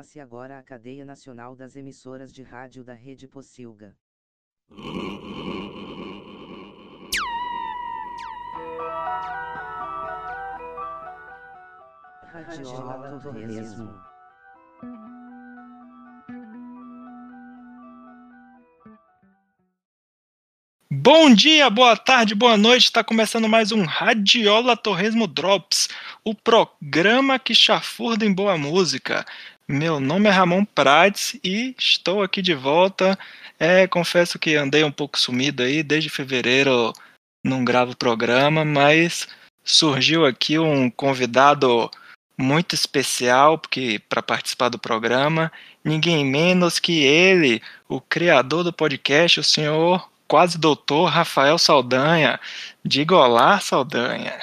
Forma-se agora a cadeia nacional das emissoras de rádio da Rede Pocilga. Radiola Torresmo. Bom dia, boa tarde, boa noite. Está começando mais um Radiola Torresmo Drops, o programa que chafurda em boa música. Meu nome é Ramon Prates e estou aqui de volta. É, confesso que andei um pouco sumido aí, desde fevereiro não gravo programa, mas surgiu aqui um convidado muito especial porque para participar do programa, ninguém menos que ele, o criador do podcast, o senhor quase doutor Rafael Saldanha. Diga olá, Saldanha.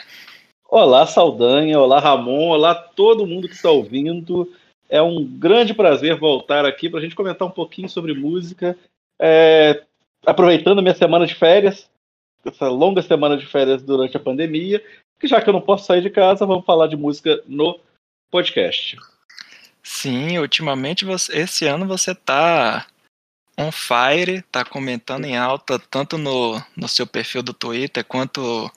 Olá, Saldanha. Olá, Ramon. Olá, todo mundo que está ouvindo. É um grande prazer voltar aqui para a gente comentar um pouquinho sobre música. É, aproveitando minha semana de férias, essa longa semana de férias durante a pandemia, que já que eu não posso sair de casa, vamos falar de música no podcast. Sim, ultimamente você, esse ano você está on fire, tá comentando em alta tanto no, no seu perfil do Twitter quanto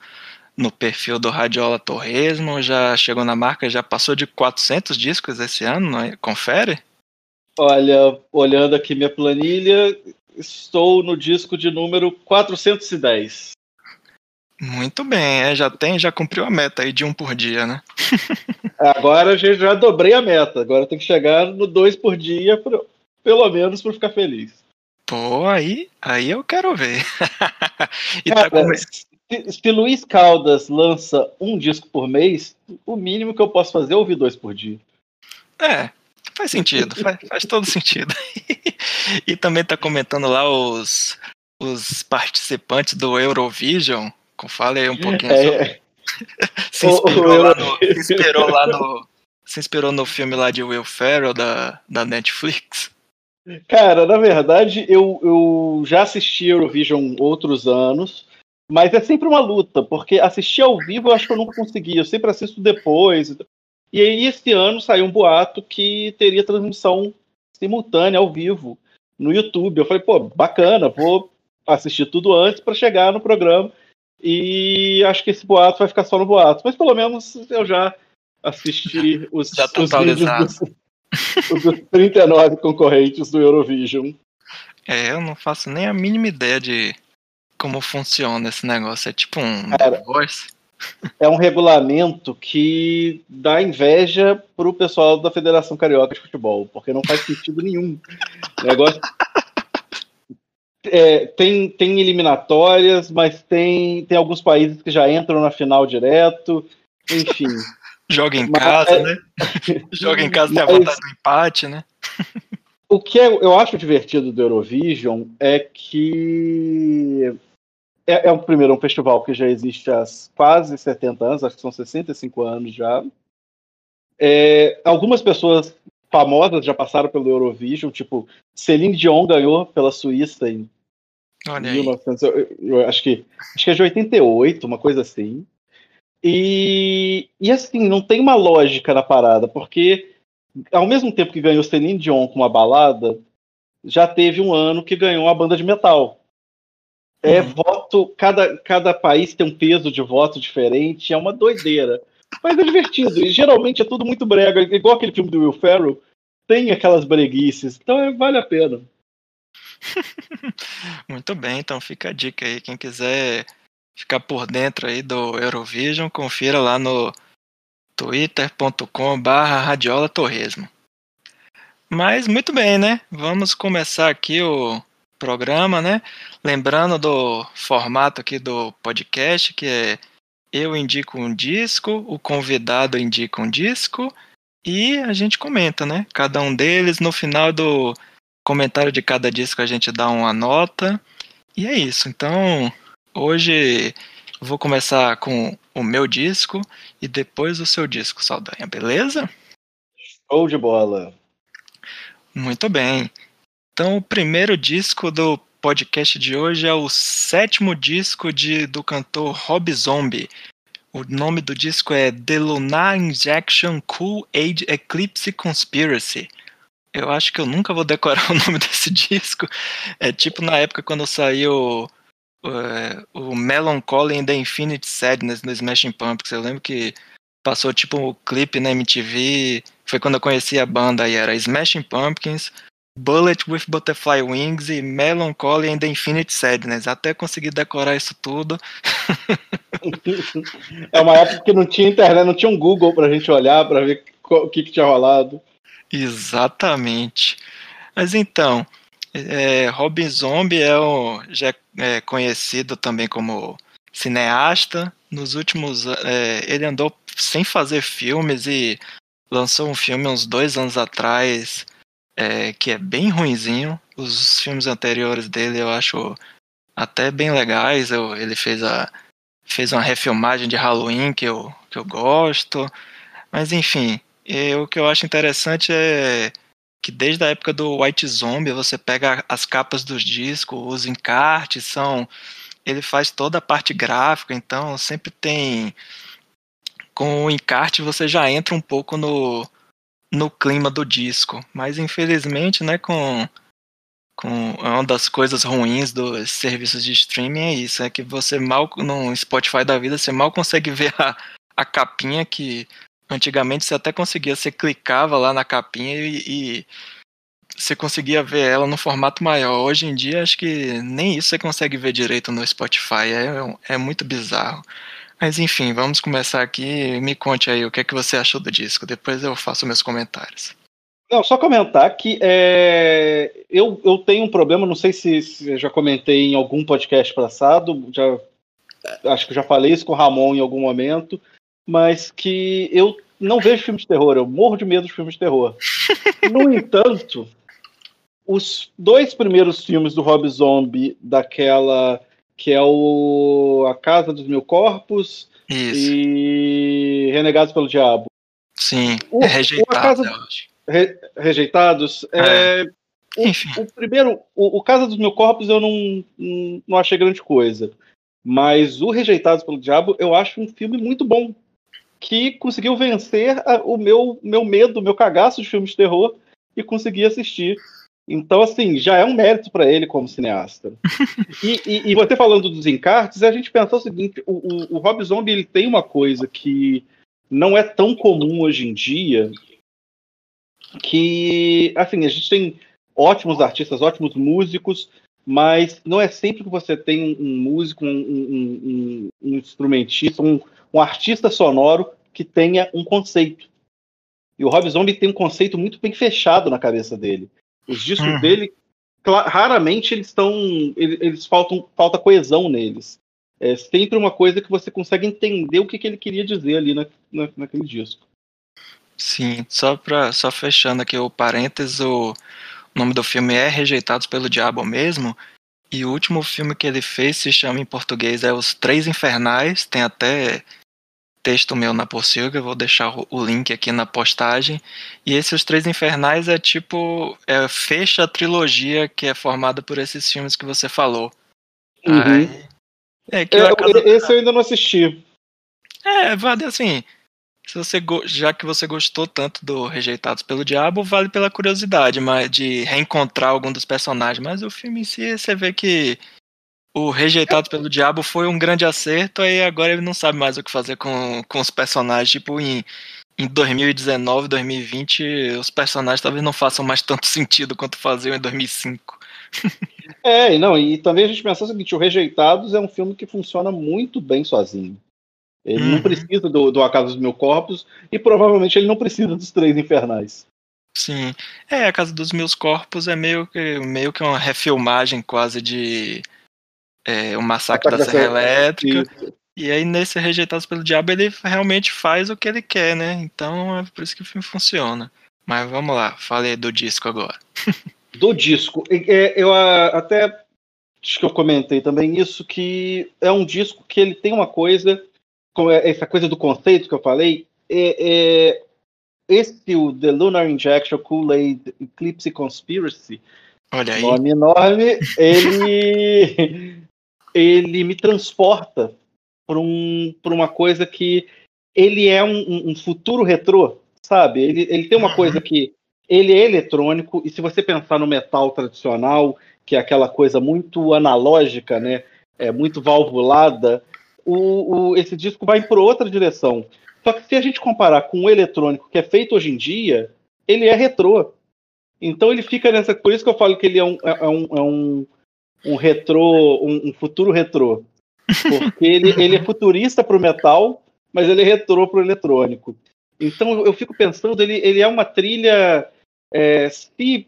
no perfil do Radiola Torresmo, já chegou na marca, já passou de 400 discos esse ano, é? confere? Olha, olhando aqui minha planilha, estou no disco de número 410. Muito bem, é, já tem, já cumpriu a meta aí de um por dia, né? Agora já, já dobrei a meta, agora tem que chegar no dois por dia, pra, pelo menos para ficar feliz. Pô, aí, aí eu quero ver. Cara, tá come... se, se Luiz Caldas lança um disco por mês, o mínimo que eu posso fazer é ouvir dois por dia. É, faz sentido, faz, faz todo sentido. e também tá comentando lá os, os participantes do Eurovision. Fala aí um pouquinho é, sobre. se, inspirou o, lá no, se inspirou lá no. Se inspirou no filme lá de Will Ferrell da, da Netflix. Cara, na verdade, eu, eu já assisti Eurovision outros anos, mas é sempre uma luta, porque assistir ao vivo eu acho que eu nunca consegui, eu sempre assisto depois. E aí, esse ano saiu um boato que teria transmissão simultânea ao vivo no YouTube. Eu falei, pô, bacana, vou assistir tudo antes para chegar no programa. E acho que esse boato vai ficar só no boato, mas pelo menos eu já assisti os, já os vídeos dos, os 39 concorrentes do Eurovision. É, eu não faço nem a mínima ideia de como funciona esse negócio. É tipo um Cara. É um regulamento que dá inveja pro pessoal da Federação Carioca de Futebol, porque não faz sentido nenhum. O negócio. É, tem, tem eliminatórias, mas tem, tem alguns países que já entram na final direto. Enfim. Joga em Mas, casa, é... né? Joga em casa tem a vantagem do empate, né? o que é, eu acho divertido do Eurovision é que é, é um primeiro um festival que já existe há quase 70 anos, acho que são 65 anos já. É, algumas pessoas famosas já passaram pelo Eurovision, tipo Celine Dion ganhou pela Suíça em Olha 1900, eu, eu, acho que acho que é de 88, uma coisa assim. E, e assim, não tem uma lógica na parada, porque ao mesmo tempo que ganhou Celine Dion com uma balada, já teve um ano que ganhou uma banda de metal. É uhum. voto, cada, cada país tem um peso de voto diferente, é uma doideira. Mas é divertido, e geralmente é tudo muito brega, igual aquele filme do Will Ferrell, tem aquelas breguices, então é, vale a pena. muito bem, então fica a dica aí, quem quiser ficar por dentro aí do Eurovision, confira lá no twitter.com barra Radiola Torresmo. Mas muito bem, né? Vamos começar aqui o programa, né? Lembrando do formato aqui do podcast, que é eu indico um disco, o convidado indica um disco e a gente comenta, né? Cada um deles, no final do comentário de cada disco a gente dá uma nota. E é isso. Então, Hoje vou começar com o meu disco e depois o seu disco, Saldanha, beleza? Show de bola! Muito bem. Então, o primeiro disco do podcast de hoje é o sétimo disco de, do cantor Rob Zombie, O nome do disco é The Lunar Injection Cool Age Eclipse Conspiracy. Eu acho que eu nunca vou decorar o nome desse disco. É tipo na época quando saiu é, o Melancholy and the Infinite Sadness no Smashing Pumpkins. Eu lembro que passou tipo o um clipe na MTV. Foi quando eu conheci a banda aí. Era Smashing Pumpkins, Bullet with Butterfly Wings e Melancholy and the Infinite Sadness. Até conseguir decorar isso tudo. é uma época que não tinha internet, não tinha um Google pra gente olhar para ver o que, que tinha rolado. Exatamente. Mas então, é, Rob Zombie é, o, já é conhecido também como cineasta. Nos últimos, é, ele andou sem fazer filmes e lançou um filme uns dois anos atrás é, que é bem ruinzinho. Os filmes anteriores dele eu acho até bem legais. Eu, ele fez a fez uma refilmagem de Halloween que eu, que eu gosto. Mas enfim, o que eu acho interessante é que desde a época do White Zombie você pega as capas dos discos, os encartes são. Ele faz toda a parte gráfica, então sempre tem. Com o encarte você já entra um pouco no, no clima do disco. Mas infelizmente, né, com, com uma das coisas ruins dos serviços de streaming é isso, é que você mal no Spotify da vida você mal consegue ver a, a capinha que Antigamente você até conseguia, você clicava lá na capinha e, e você conseguia ver ela no formato maior. Hoje em dia, acho que nem isso você consegue ver direito no Spotify. É, é muito bizarro. Mas enfim, vamos começar aqui. Me conte aí o que é que você achou do disco. Depois eu faço meus comentários. Não, só comentar que é, eu, eu tenho um problema, não sei se, se já comentei em algum podcast passado, já, acho que já falei isso com o Ramon em algum momento mas que eu não vejo filmes de terror, eu morro de medo de filmes de terror. No entanto, os dois primeiros filmes do Rob Zombie, daquela que é o A Casa dos Mil Corpos Isso. e Renegados pelo Diabo. Sim, o, é rejeitado, casa, re, Rejeitados. É. É, o, o, primeiro, o, o, Casa dos Mil Corpos eu não, não, não achei grande coisa. Mas o Rejeitados pelo Diabo eu acho um filme muito bom que conseguiu vencer a, o meu, meu medo, o meu cagaço de filmes de terror e conseguir assistir. Então, assim, já é um mérito para ele como cineasta. e, e, e, você falando dos encartes, a gente pensou o seguinte: o, o, o Rob Zombie ele tem uma coisa que não é tão comum hoje em dia, que, assim, a gente tem ótimos artistas, ótimos músicos, mas não é sempre que você tem um, músico, um, um, um, um instrumentista, um, um artista sonoro que tenha um conceito. E o Rob Zombie tem um conceito muito bem fechado na cabeça dele. Os discos uhum. dele, raramente eles estão. Eles, faltam falta coesão neles. É sempre uma coisa que você consegue entender o que, que ele queria dizer ali na, na, naquele disco. Sim, só para só fechando aqui o parênteses, o nome do filme é Rejeitados pelo Diabo mesmo. E o último filme que ele fez se chama em português é Os Três Infernais, tem até texto meu na Pocilga, vou deixar o link aqui na postagem. E esse Os Três Infernais é tipo, é, fecha a trilogia que é formada por esses filmes que você falou. Uhum. Aí, é, que eu, casa... Esse eu ainda não assisti. É, vale assim, se você já que você gostou tanto do Rejeitados pelo Diabo, vale pela curiosidade mas de reencontrar algum dos personagens, mas o filme em si você vê que o Rejeitado pelo Diabo foi um grande acerto, e agora ele não sabe mais o que fazer com, com os personagens. Tipo, em, em 2019, 2020, os personagens talvez não façam mais tanto sentido quanto faziam em 2005. é, não, e também a gente pensa o seguinte: o Rejeitados é um filme que funciona muito bem sozinho. Ele uhum. não precisa do, do A Casa dos Mil Corpos e provavelmente ele não precisa dos Três Infernais. Sim. É, A Casa dos Meus Corpos é meio que, meio que uma refilmagem quase de é, o Massacre da Serra Elétrica. Isso. E aí, nesse Rejeitados pelo Diabo, ele realmente faz o que ele quer, né? Então é por isso que o filme funciona. Mas vamos lá, falei do disco agora. do disco. É, eu até acho que eu comentei também isso, que é um disco que ele tem uma coisa, é, essa coisa do conceito que eu falei, é, é esse, o The Lunar Injection Kool-Aid Eclipse Conspiracy, Olha aí. nome enorme, ele ele me transporta para um, uma coisa que ele é um, um, futuro retrô, sabe? Ele, ele tem uma uhum. coisa que ele é eletrônico, e se você pensar no metal tradicional, que é aquela coisa muito analógica, né? É muito valvulada, o, o, esse disco vai por outra direção. Só que se a gente comparar com o eletrônico que é feito hoje em dia, ele é retrô. Então ele fica nessa. Por isso que eu falo que ele é um, é, é um, é um, um retrô, um, um, futuro retrô. Porque ele, ele é futurista para o metal, mas ele é retrô para o eletrônico. Então eu fico pensando, ele, ele é uma trilha. É, se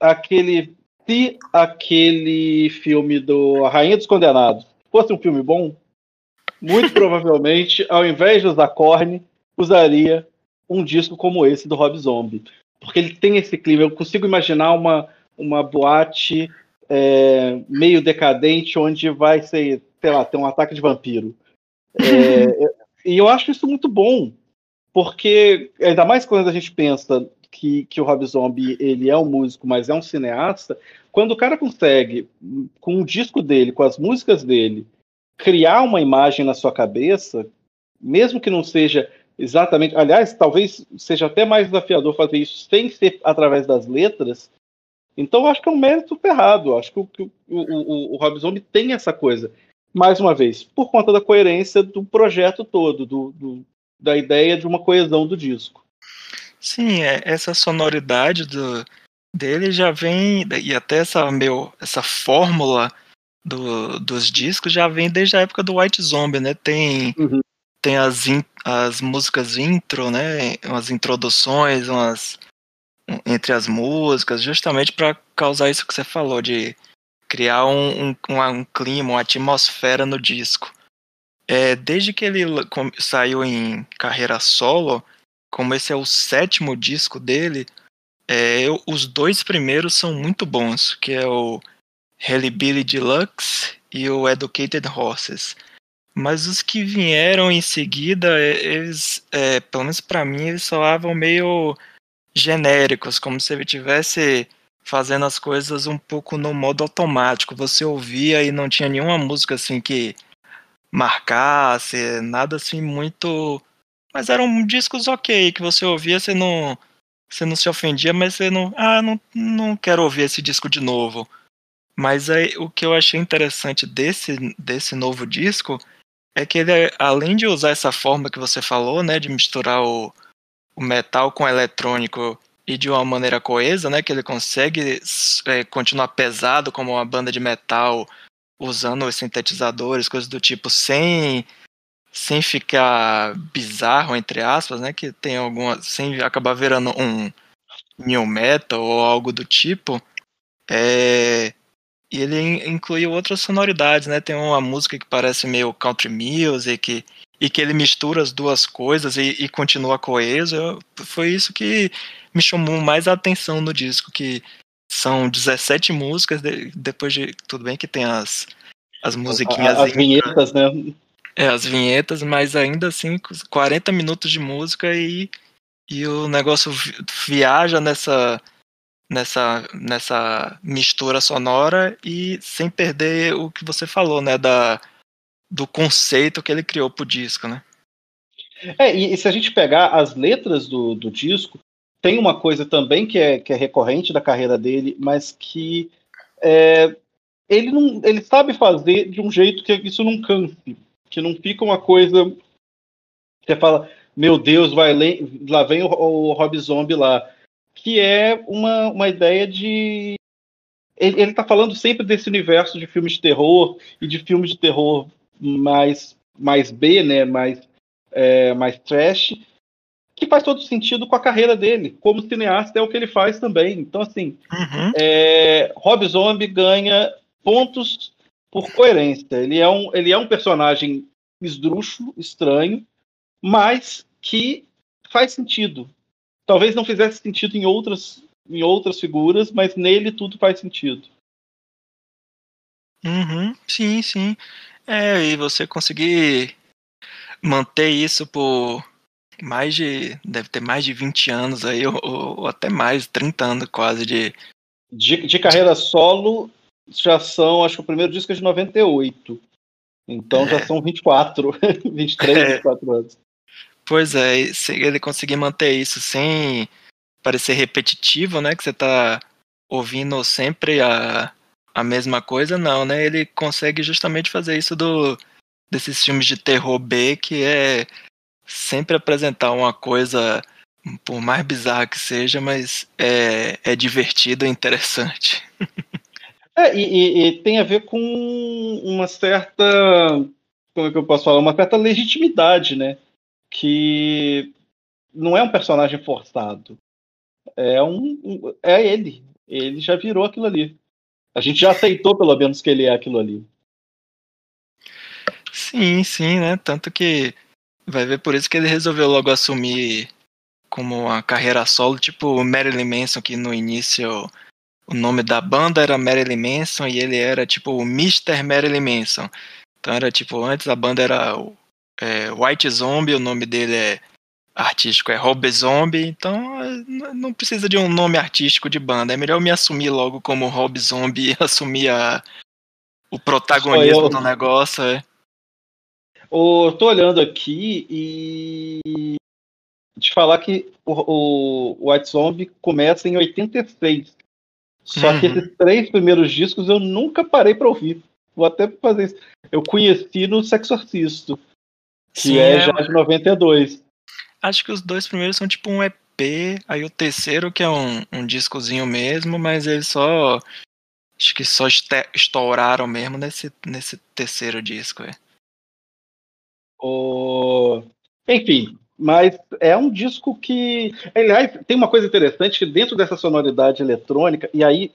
aquele se aquele filme do A Rainha dos Condenados fosse um filme bom, muito provavelmente, ao invés de usar corne, usaria um disco como esse do Rob Zombie. Porque ele tem esse clima. Eu consigo imaginar uma, uma boate é, meio decadente, onde vai ser, sei lá, ter um ataque de vampiro. É, e eu acho isso muito bom, porque ainda mais quando a gente pensa que, que o Rob Zombie ele é um músico, mas é um cineasta, quando o cara consegue, com o disco dele, com as músicas dele, criar uma imagem na sua cabeça, mesmo que não seja exatamente. Aliás, talvez seja até mais desafiador fazer isso sem ser através das letras. Então, acho que é um mérito ferrado. Acho que o, o, o, o Rob Zombie tem essa coisa. Mais uma vez, por conta da coerência do projeto todo, do, do da ideia de uma coesão do disco. Sim, é, essa sonoridade do, dele já vem, e até essa, meu, essa fórmula do, dos discos já vem desde a época do White Zombie, né? Tem, uhum. tem as, in, as músicas intro, né? Umas introduções, umas entre as músicas, justamente para causar isso que você falou, de criar um, um, um, clima, uma atmosfera no disco. É, desde que ele saiu em carreira solo, como esse é o sétimo disco dele, é, eu, os dois primeiros são muito bons, que é o Billy Deluxe e o Educated Horses. Mas os que vieram em seguida, eles, é, pelo menos para mim, eles soavam meio genéricos, como se ele tivesse fazendo as coisas um pouco no modo automático. Você ouvia e não tinha nenhuma música assim que marcasse, nada assim muito. Mas eram discos ok, que você ouvia, você não, você não se ofendia, mas você não. Ah, não, não quero ouvir esse disco de novo. Mas aí, o que eu achei interessante desse, desse novo disco é que ele, além de usar essa forma que você falou, né, de misturar o, o metal com o eletrônico e de uma maneira coesa, né, que ele consegue é, continuar pesado como uma banda de metal usando os sintetizadores, coisas do tipo, sem sem ficar bizarro entre aspas, né, que tem alguma sem acabar virando um new metal ou algo do tipo, é, e ele incluiu outras sonoridades, né? Tem uma música que parece meio country music e que ele mistura as duas coisas e, e continua coeso. Foi isso que me chamou mais a atenção no disco, que são 17 músicas, de, depois de. Tudo bem que tem as, as musiquinhas. As vinhetas, né? É, as vinhetas, mas ainda assim, 40 minutos de música e, e o negócio viaja nessa nessa, nessa mistura sonora e sem perder o que você falou, né, da, do conceito que ele criou pro disco, né? É, e, e se a gente pegar as letras do, do disco, tem uma coisa também que é, que é recorrente da carreira dele, mas que é, ele, não, ele sabe fazer de um jeito que isso não canse, que não fica uma coisa. Você fala, meu Deus, vai lá vem o, o Rob Zombie lá que é uma, uma ideia de. Ele está falando sempre desse universo de filmes de terror e de filmes de terror mais, mais B, né? mais, é, mais trash, que faz todo sentido com a carreira dele. Como cineasta, é o que ele faz também. Então, assim, uhum. é, Rob Zombie ganha pontos por coerência. Ele é um, ele é um personagem esdrúxulo, estranho, mas que faz sentido. Talvez não fizesse sentido em outras, em outras figuras, mas nele tudo faz sentido. Uhum, sim, sim. É, e você conseguir manter isso por mais de. Deve ter mais de 20 anos aí, ou, ou até mais, 30 anos quase de. De, de carreira solo, já são, acho que o primeiro disco é de 98. Então é. já são 24, 23, é. 24 anos. Pois é, se ele conseguir manter isso sem parecer repetitivo, né? Que você tá ouvindo sempre a, a mesma coisa, não, né? Ele consegue justamente fazer isso do desses filmes de terror B, que é sempre apresentar uma coisa, por mais bizarra que seja, mas é, é divertido e interessante. É, e, e, tem a ver com uma certa. Como é que eu posso falar? Uma certa legitimidade, né? Que não é um personagem forçado. É um. É ele. Ele já virou aquilo ali. A gente já aceitou, pelo menos, que ele é aquilo ali. Sim, sim, né? Tanto que vai ver por isso que ele resolveu logo assumir como uma carreira solo, tipo Marilyn Manson, que no início o nome da banda era Marilyn Manson e ele era tipo o Mr. Marilyn Manson. Então era tipo, antes a banda era é, White Zombie, o nome dele é artístico é Rob Zombie, então não precisa de um nome artístico de banda. É melhor eu me assumir logo como Rob Zombie e assumir a, o protagonismo do negócio. É. Eu tô olhando aqui e te falar que o, o White Zombie começa em 86. Só uhum. que esses três primeiros discos eu nunca parei para ouvir. Vou até fazer isso. Eu conheci no Sexorcisto, que Sim, é, é já de 92. Acho que os dois primeiros são tipo um EP, aí o terceiro que é um, um discozinho mesmo, mas eles só. Acho que só estouraram mesmo nesse, nesse terceiro disco. É. O... Enfim, mas é um disco que. Aliás, tem uma coisa interessante que dentro dessa sonoridade eletrônica, e aí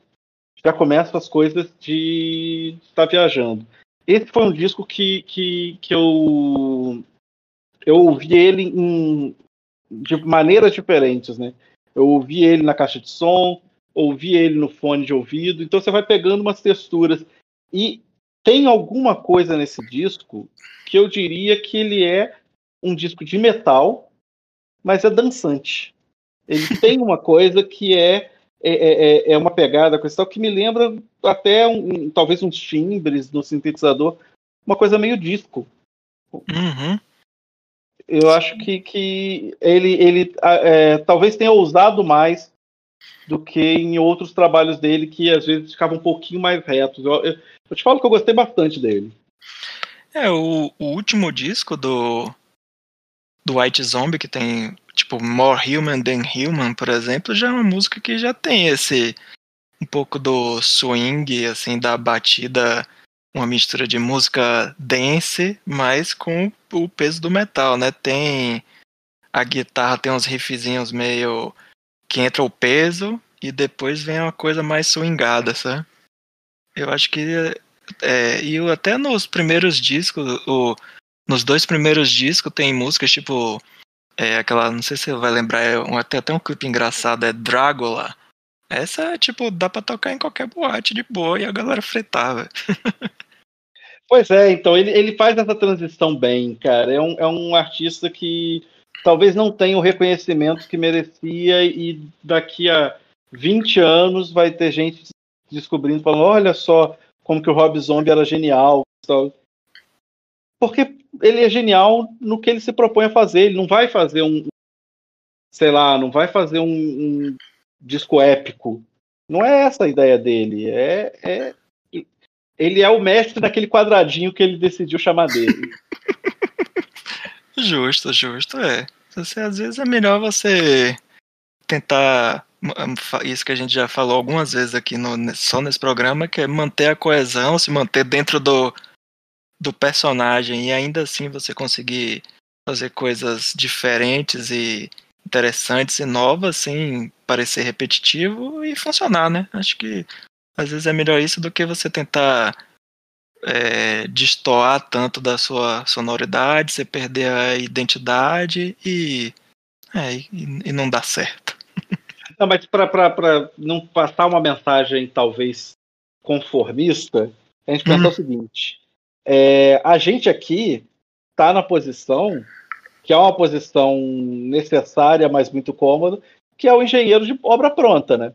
já começam as coisas de estar viajando. Esse foi um disco que, que, que eu, eu ouvi ele em, de maneiras diferentes, né? Eu ouvi ele na caixa de som, ouvi ele no fone de ouvido, então você vai pegando umas texturas. E tem alguma coisa nesse disco que eu diria que ele é um disco de metal, mas é dançante. Ele tem uma coisa que é, é, é, é, é uma pegada cristal que me lembra até um, talvez uns timbres no sintetizador, uma coisa meio disco. Uhum. Eu acho que, que ele, ele é, talvez tenha ousado mais do que em outros trabalhos dele que às vezes ficavam um pouquinho mais retos. Eu, eu, eu te falo que eu gostei bastante dele. É, o, o último disco do, do White Zombie, que tem, tipo, More Human Than Human, por exemplo, já é uma música que já tem esse um pouco do swing, assim, da batida, uma mistura de música dance, mas com o peso do metal, né? Tem a guitarra tem uns riffzinhos meio que entra o peso e depois vem uma coisa mais swingada, sabe? Eu acho que é, e até nos primeiros discos, o, nos dois primeiros discos tem músicas tipo. É aquela, não sei se você vai lembrar, é até, até um clipe engraçado, é Dragola. Essa, tipo, dá pra tocar em qualquer boate de boa e a galera fretava. pois é, então, ele, ele faz essa transição bem, cara. É um, é um artista que talvez não tenha o reconhecimento que merecia e daqui a 20 anos vai ter gente descobrindo, falando, olha só como que o Rob Zombie era genial. Porque ele é genial no que ele se propõe a fazer. Ele não vai fazer um, sei lá, não vai fazer um, um disco épico. Não é essa a ideia dele. É, é, ele é o mestre daquele quadradinho que ele decidiu chamar dele. justo, justo, é. Você, às vezes é melhor você tentar isso que a gente já falou algumas vezes aqui no, só nesse programa, que é manter a coesão, se manter dentro do, do personagem e ainda assim você conseguir fazer coisas diferentes e interessantes e novas sem parecer repetitivo e funcionar, né? Acho que às vezes é melhor isso do que você tentar é, destoar tanto da sua sonoridade, você perder a identidade e, é, e, e não dar certo. Não, mas para não passar uma mensagem talvez conformista, a gente pensa uhum. o seguinte: é, a gente aqui está na posição que é uma posição necessária, mas muito cômoda, que é o engenheiro de obra pronta, né?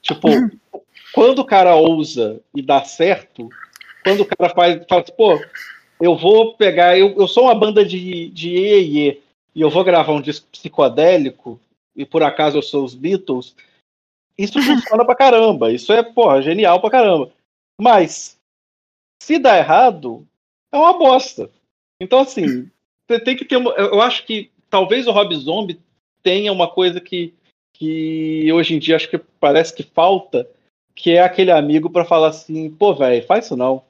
Tipo, uhum. quando o cara ousa e dá certo, quando o cara faz, fala assim, pô, eu vou pegar. Eu, eu sou uma banda de, de EE e eu vou gravar um disco psicodélico, e por acaso eu sou os Beatles, isso funciona pra caramba. Isso é, porra, genial pra caramba. Mas, se dá errado, é uma bosta. Então, assim, você tem que ter uma. Eu acho que talvez o Rob Zombie tenha uma coisa que, que hoje em dia acho que parece que falta, que é aquele amigo para falar assim, pô, velho, faz isso não.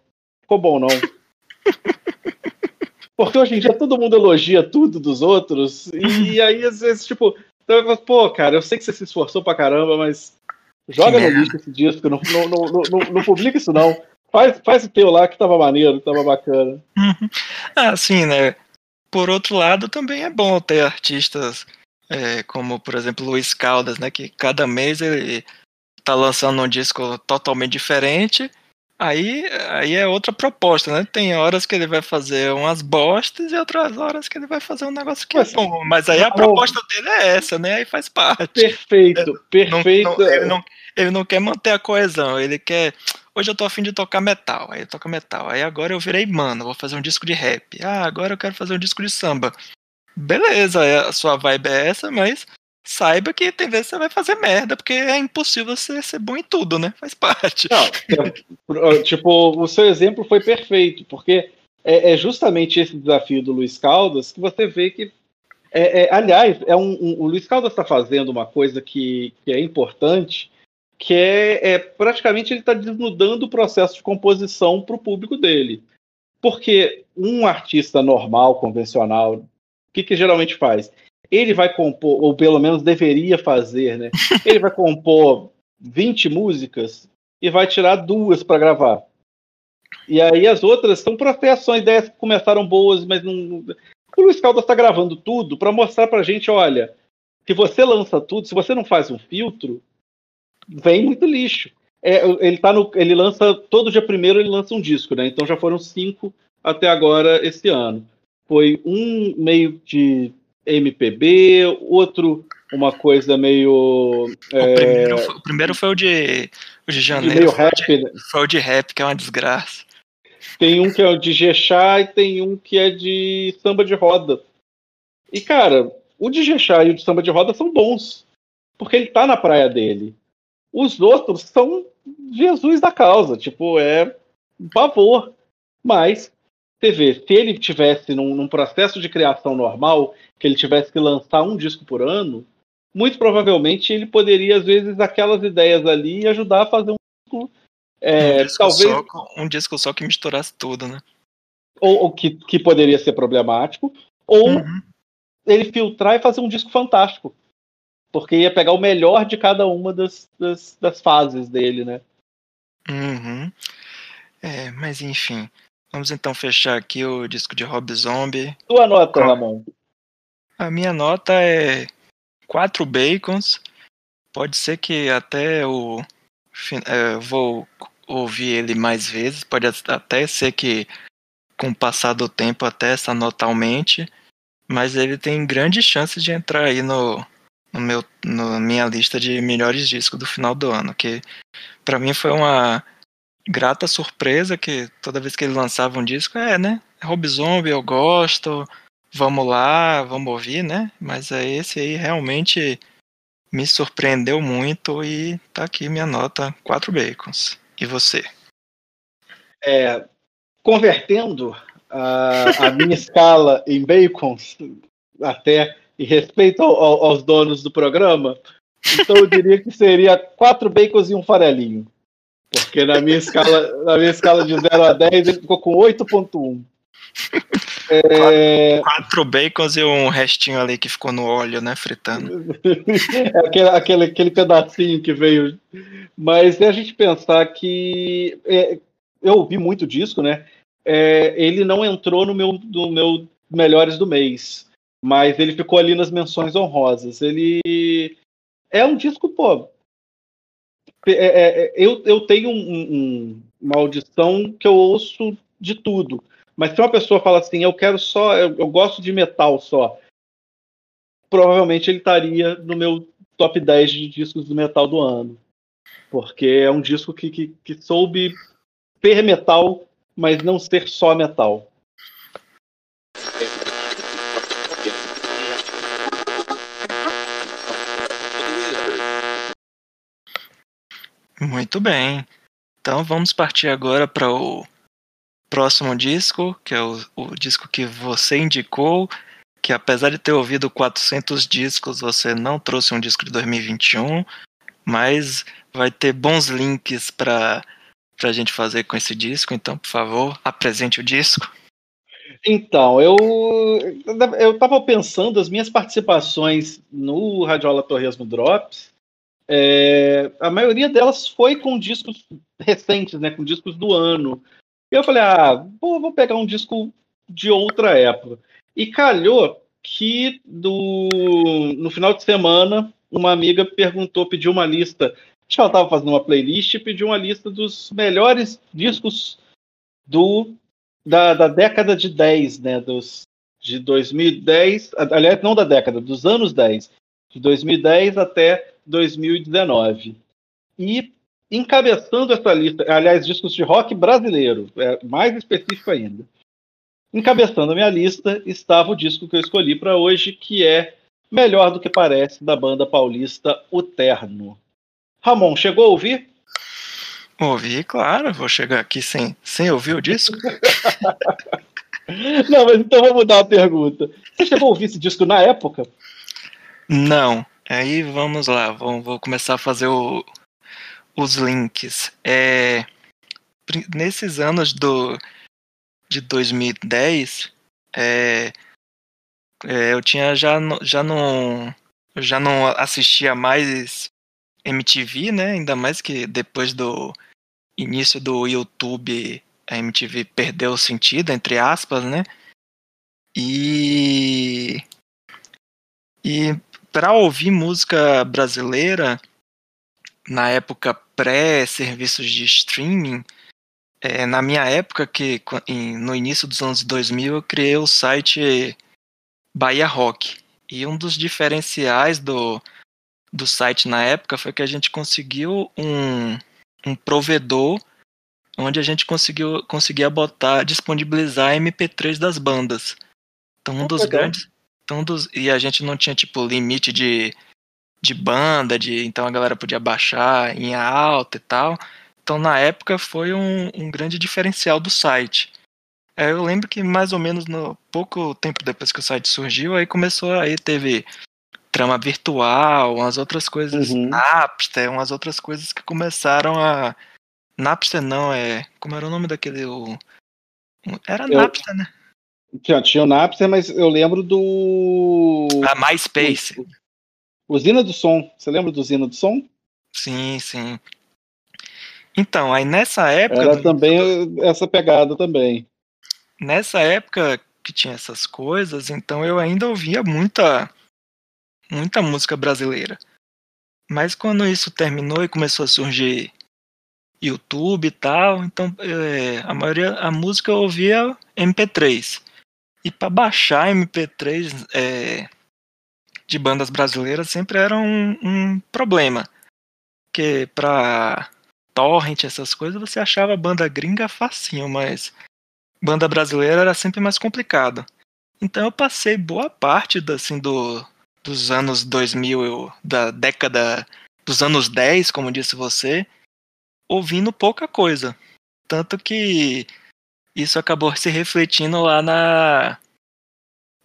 Ficou bom não. Porque hoje em dia todo mundo elogia tudo dos outros, e aí às vezes, tipo, pô, cara, eu sei que você se esforçou pra caramba, mas joga no lixo esse disco, não, não, não, não, não publica isso não. Faz, faz o teu lá que tava maneiro, que tava bacana. Uhum. Ah, sim, né? Por outro lado, também é bom ter artistas é, como, por exemplo, Luiz Caldas, né? Que cada mês ele tá lançando um disco totalmente diferente. Aí, aí é outra proposta, né? Tem horas que ele vai fazer umas bostas e outras horas que ele vai fazer um negócio que é bom. Mas aí a proposta dele é essa, né? Aí faz parte. Perfeito, perfeito. Não, não, ele, não, ele não quer manter a coesão, ele quer. Hoje eu tô afim de tocar metal, aí toca metal. Aí agora eu virei mano, vou fazer um disco de rap. Ah, agora eu quero fazer um disco de samba. Beleza, a sua vibe é essa, mas saiba que tem vezes você vai fazer merda, porque é impossível você ser bom em tudo, né? Faz parte. Não, é, tipo, o seu exemplo foi perfeito, porque é, é, justamente esse desafio do Luiz Caldas que você vê que. É, é aliás, é um, um, o Luiz Caldas está fazendo uma coisa que, que é importante, que é, é praticamente ele está desnudando o processo de composição para o público dele. Porque um artista normal, convencional, que, que geralmente faz? ele vai compor, ou pelo menos deveria fazer, né? Ele vai compor 20 músicas e vai tirar duas para gravar. E aí as outras são são ideias que começaram boas, mas não. O Luiz Caldas está gravando tudo para mostrar para a gente, olha, se você lança tudo, se você não faz um filtro, vem muito lixo. É, ele tá no, ele lança todo dia primeiro ele lança um disco, né? Então já foram cinco até agora esse ano. Foi um meio de MPB, outro uma coisa meio. O, é... primeiro, foi, o primeiro foi o de, o de janeiro. Meio rap, foi, o de, né? foi o de rap, que é uma desgraça. Tem um que é o de Jexá e tem um que é de samba de roda. E, cara, o de Jexá e o de samba de roda são bons. Porque ele tá na praia dele. Os outros são Jesus da causa. Tipo, é um pavor. Mas você vê, se ele tivesse num, num, processo de criação normal, que ele tivesse que lançar um disco por ano, muito provavelmente ele poderia, às vezes, aquelas ideias ali ajudar a fazer um disco. É, um, disco talvez, só, um disco só que misturasse tudo, né? Ou, ou que, que poderia ser problemático, ou uhum. ele filtrar e fazer um disco fantástico. Porque ia pegar o melhor de cada uma das, das, das fases dele, né? Uhum. É, mas enfim. Vamos então fechar aqui o disco de Rob Zombie. Tua nota, Ramon? A minha nota é 4 bacons. Pode ser que até o é, vou ouvir ele mais vezes. Pode até ser que com o passar do tempo até essa nota aumente. Mas ele tem grandes chances de entrar aí no, no meu, na minha lista de melhores discos do final do ano. Que para mim foi uma grata surpresa que toda vez que ele lançava um disco, é, né? Rob Zombie eu gosto, vamos lá, vamos ouvir, né? Mas é esse aí realmente me surpreendeu muito e tá aqui minha nota, quatro bacons. E você? É, convertendo a, a minha escala em bacons, até em respeito ao, ao, aos donos do programa, então eu diria que seria quatro bacons e um farelinho. Porque na minha escala, na minha escala de 0 a 10 ele ficou com 8.1. É... Quatro bacons e um restinho ali que ficou no óleo, né? Fritando. é aquele, aquele, aquele pedacinho que veio. Mas é a gente pensar que. É, eu ouvi muito disco, né? É, ele não entrou no meu, no meu melhores do mês. Mas ele ficou ali nas menções honrosas. Ele é um disco, pô, é, é, é, eu, eu tenho um, um, uma audição que eu ouço de tudo. Mas se uma pessoa fala assim, eu quero só, eu, eu gosto de metal só, provavelmente ele estaria no meu top 10 de discos do metal do ano. Porque é um disco que, que, que soube ter metal, mas não ser só metal. Muito bem. Então vamos partir agora para o próximo disco, que é o, o, disco que você indicou, que apesar de ter ouvido 400 discos, você não trouxe um disco de 2021, mas vai ter bons links para a gente fazer com esse disco. Então, por favor, apresente o disco. Então, eu eu estava pensando as minhas participações no Radiola Torresmo Drops. É, a maioria delas foi com discos recentes, né, com discos do ano. E eu falei, ah, vou, vou pegar um disco de outra época. E calhou que do, no final de semana uma amiga perguntou, pediu uma lista. Acho ela estava fazendo uma playlist e pediu uma lista dos melhores discos do da, da década de 10, né? Dos, de 2010, aliás, não da década, dos anos 10, de 2010 até 2019. E encabeçando essa lista, aliás, discos de rock brasileiro, é mais específico ainda. Encabeçando a minha lista estava o disco que eu escolhi para hoje, que é Melhor do que Parece, da banda paulista O Terno. Ramon, chegou a ouvir? Ouvi, claro. Vou chegar aqui sem, sem ouvir o disco. Não, mas então vou mudar a pergunta. Você chegou a ouvir esse disco na época? Não. Aí vamos lá, vou, vou começar a fazer o, os links. É, nesses anos do, de 2010, é, é, eu tinha já, já não já não assistia mais MTV, né? Ainda mais que depois do início do YouTube, a MTV perdeu o sentido, entre aspas, né? E e para ouvir música brasileira na época pré-serviços de streaming, é, na minha época, que no início dos anos 2000, eu criei o site Bahia Rock. E um dos diferenciais do, do site na época foi que a gente conseguiu um, um provedor onde a gente conseguiu conseguia botar, disponibilizar MP3 das bandas. Então um dos grandes, dos, e a gente não tinha tipo limite de de banda, de então a galera podia baixar em alta e tal. Então na época foi um, um grande diferencial do site. É, eu lembro que mais ou menos no pouco tempo depois que o site surgiu, aí começou aí teve trama virtual, umas outras coisas, uhum. Napster, umas outras coisas que começaram a Napster não é, como era o nome daquele o... era eu... Napster, né? Tinha, tinha o Napster, mas eu lembro do. A MySpace. O, Usina do Som. Você lembra do Usina do Som? Sim, sim. Então, aí nessa época. Era também essa pegada também. Nessa época que tinha essas coisas, então eu ainda ouvia muita, muita música brasileira. Mas quando isso terminou e começou a surgir YouTube e tal, então é, a maioria a música eu ouvia MP3. E para baixar MP3 é, de bandas brasileiras sempre era um, um problema. Porque pra torrent, essas coisas, você achava banda gringa facinho, mas banda brasileira era sempre mais complicado. Então eu passei boa parte assim, do, dos anos 2000, da década dos anos 10, como disse você, ouvindo pouca coisa. Tanto que isso acabou se refletindo lá na,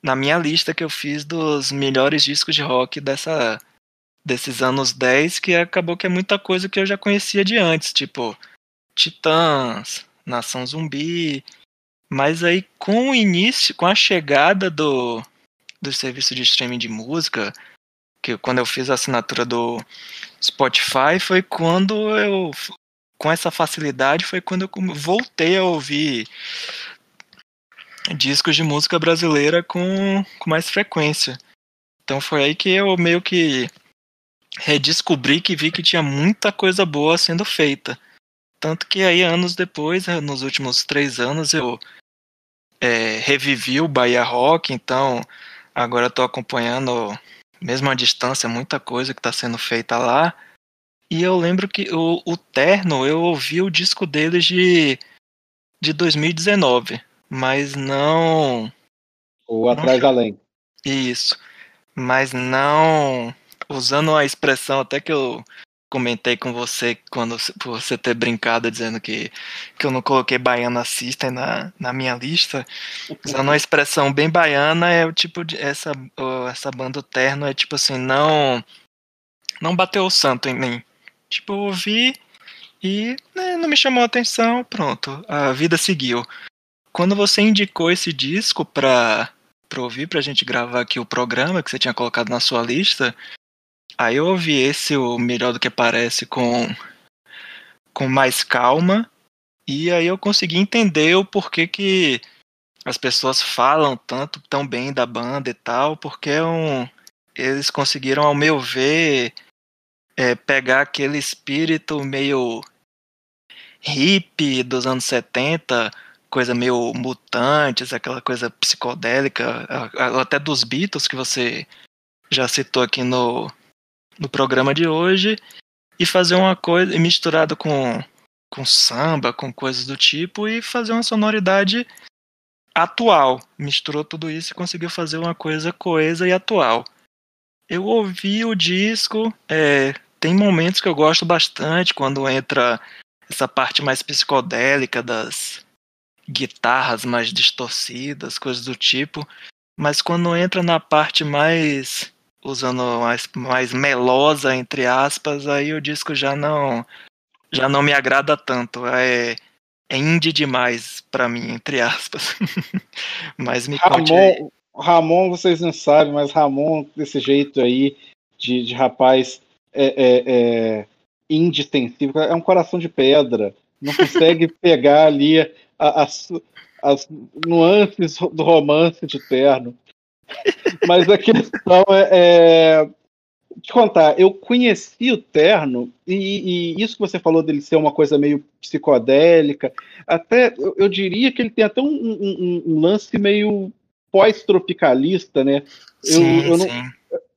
na minha lista que eu fiz dos melhores discos de rock dessa desses anos 10, que acabou que é muita coisa que eu já conhecia de antes, tipo Titãs, Nação Zumbi, mas aí com o início, com a chegada do do serviço de streaming de música, que quando eu fiz a assinatura do Spotify foi quando eu com essa facilidade foi quando eu voltei a ouvir discos de música brasileira com, com mais frequência. Então foi aí que eu meio que redescobri que vi que tinha muita coisa boa sendo feita. Tanto que aí, anos depois, eh, nos últimos três anos, eu é, revivi o Bahia Rock, então agora estou acompanhando, mesmo à distância, muita coisa que está sendo feita lá. E eu lembro que o, o Terno, eu ouvi o disco deles de, de 2019 mas não. Ou atrás não... além. Isso. Mas não. Usando a expressão até que eu comentei com você quando por você ter brincado dizendo que, que eu não coloquei Baiana System na, na minha lista. Usando uma expressão bem baiana, é o tipo de. Essa, essa banda terno é tipo assim, não. Não bateu o santo em mim. Tipo, eu ouvi e né, não me chamou a atenção, pronto. A vida seguiu. Quando você indicou esse disco pra, pra ouvir, pra gente gravar aqui o programa que você tinha colocado na sua lista, Aí eu ouvi esse, o Melhor do que Parece, com, com mais calma. E aí eu consegui entender o porquê que as pessoas falam tanto tão bem da banda e tal, porque é um, eles conseguiram, ao meu ver, é, pegar aquele espírito meio hippie dos anos 70, coisa meio mutantes, aquela coisa psicodélica, até dos Beatles que você já citou aqui no, no programa de hoje e fazer uma coisa misturada com, com samba, com coisas do tipo e fazer uma sonoridade atual. Misturou tudo isso e conseguiu fazer uma coisa coesa e atual. Eu ouvi o disco, é, tem momentos que eu gosto bastante quando entra essa parte mais psicodélica das guitarras mais distorcidas, coisas do tipo, mas quando entra na parte mais usando mais, mais melosa, entre aspas, aí o disco já não já não me agrada tanto. É, é indie demais para mim, entre aspas. mas me Ramon, conte Ramon, vocês não sabem, mas Ramon, desse jeito aí, de, de rapaz é, é, é, indie sensível, é um coração de pedra. Não consegue pegar ali as, as nuances do romance de terno. Mas a questão é, é. Te contar, eu conheci o Terno, e, e, isso que você falou dele ser uma coisa meio psicodélica, até eu, eu diria que ele tem até um, um, um lance meio pós-tropicalista, né? Eu, sim, eu, não, sim.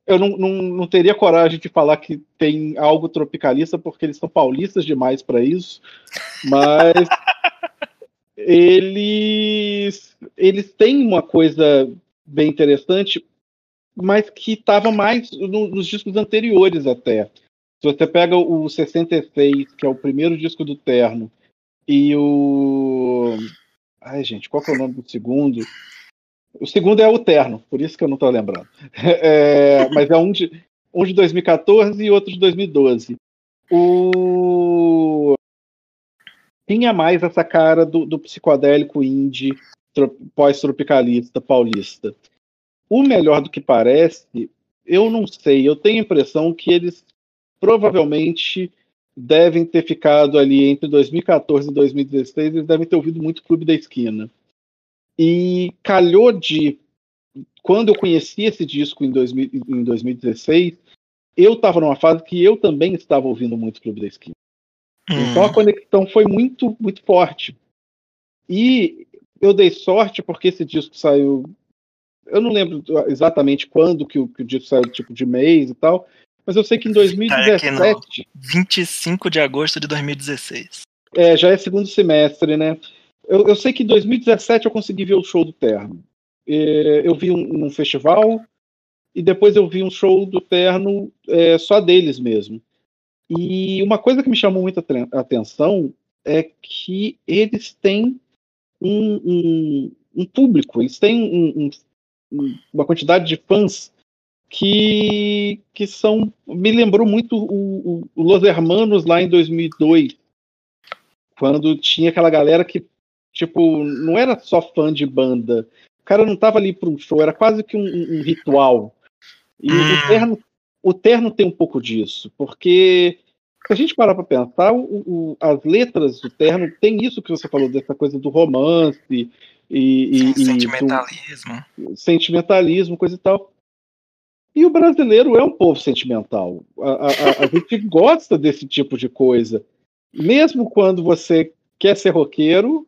Eu não, não, não, teria coragem de falar que tem algo tropicalista, porque eles são paulistas demais para isso, mas eles, eles têm uma coisa bem interessante, mas que estava mais no, nos discos anteriores até. Se você pega o 66, que é o primeiro disco do Terno, e o. Ai, gente, qual que é o nome do segundo? O segundo é o Terno, por isso que eu não estou lembrando. É, mas é um de, um de 2014 e outro de 2012. O... Tinha mais essa cara do, do psicodélico indie pós-tropicalista paulista. O melhor do que parece, eu não sei, eu tenho a impressão que eles provavelmente devem ter ficado ali entre 2014 e 2016, eles devem ter ouvido muito Clube da Esquina. E calhou de. Quando eu conheci esse disco em, 2000, em 2016, eu estava numa fase que eu também estava ouvindo muito Clube da Esquina. Hum. Então a conexão foi muito, muito forte. E eu dei sorte porque esse disco saiu. Eu não lembro exatamente quando que o, que o disco saiu, tipo de mês e tal, mas eu sei que em 2017. Tá 25 de agosto de 2016. É, já é segundo semestre, né? Eu, eu sei que em 2017 eu consegui ver o show do Terno. É, eu vi um, um, festival e depois eu vi um show do Terno é, só deles mesmo. E uma coisa que me chamou muita atenção é que eles têm um, um, um público, eles têm um, uma quantidade de fãs que, que são. Me lembrou muito o, o, Los Hermanos lá em 2002, quando tinha aquela galera que, tipo, não era só fã de banda. O cara não tava ali para um show, era quase que um, um ritual. E hum. o, terno, o Terno tem um pouco disso, porque se a gente parar para pensar, o, o, as letras do Terno tem isso que você falou, dessa coisa do romance e. e, e sentimentalismo. Do, sentimentalismo, coisa e tal. E o brasileiro é um povo sentimental. A, a, a gente gosta desse tipo de coisa. Mesmo quando você quer ser roqueiro,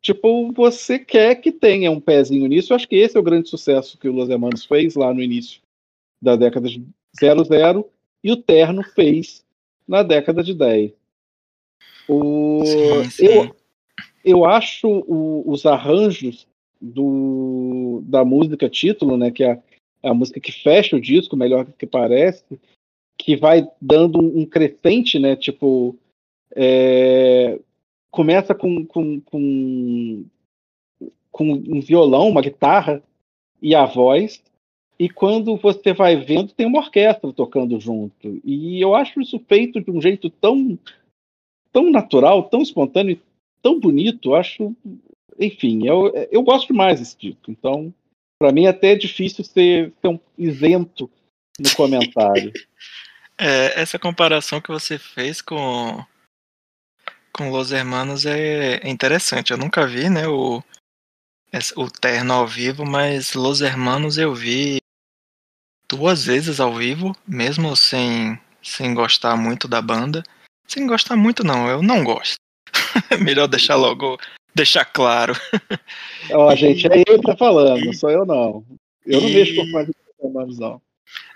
tipo, você quer que tenha um pezinho nisso. Eu acho que esse é o grande sucesso que o Los Hermanos fez lá no início da década de 00 e o Terno fez na década de 10. O, sim, sim. Eu, eu acho o, os arranjos do, da música título, né, que é a, é a música que fecha o disco, melhor que parece, que vai dando um crescente, né? Tipo, é, começa com, com, com, com um violão, uma guitarra e a voz, e quando você vai vendo, tem uma orquestra tocando junto. E eu acho isso feito de um jeito tão, tão natural, tão espontâneo, tão bonito. Acho, enfim, eu, eu gosto demais desse disco. Então, para mim, até é difícil ser, ser um isento no comentário. É, essa comparação que você fez com com Los Hermanos é interessante. Eu nunca vi, né, o, o Terno ao vivo, mas Los Hermanos eu vi duas vezes ao vivo, mesmo sem, sem gostar muito da banda. Sem gostar muito, não, eu não gosto. Melhor deixar logo, deixar claro. Ó, gente, é ele que tá falando, não sou eu não. Eu não e... mexo com quase Hermanos, não.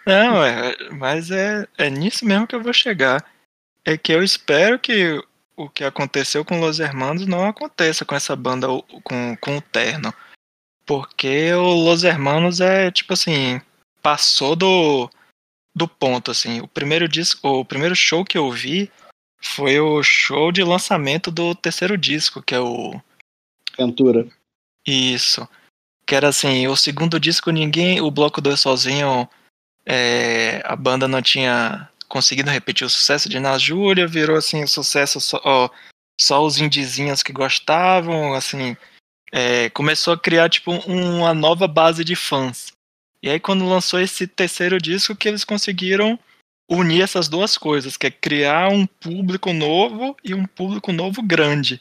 Não, é, mas é, é nisso mesmo que eu vou chegar. É que eu espero que o que aconteceu com Los Hermanos não aconteça com essa banda, com, com o Terno. Porque o Los Hermanos é tipo assim, passou do, do ponto, assim. O primeiro disco, o primeiro show que eu vi foi o show de lançamento do terceiro disco, que é o. Ventura. Isso. Que era assim, o segundo disco ninguém. O Bloco 2 sozinho. É, a banda não tinha conseguido repetir o sucesso de Na Júlia, virou assim, sucesso só, ó, só os indizinhos que gostavam, assim. É, começou a criar tipo uma nova base de fãs. E aí quando lançou esse terceiro disco que eles conseguiram unir essas duas coisas, que é criar um público novo e um público novo grande.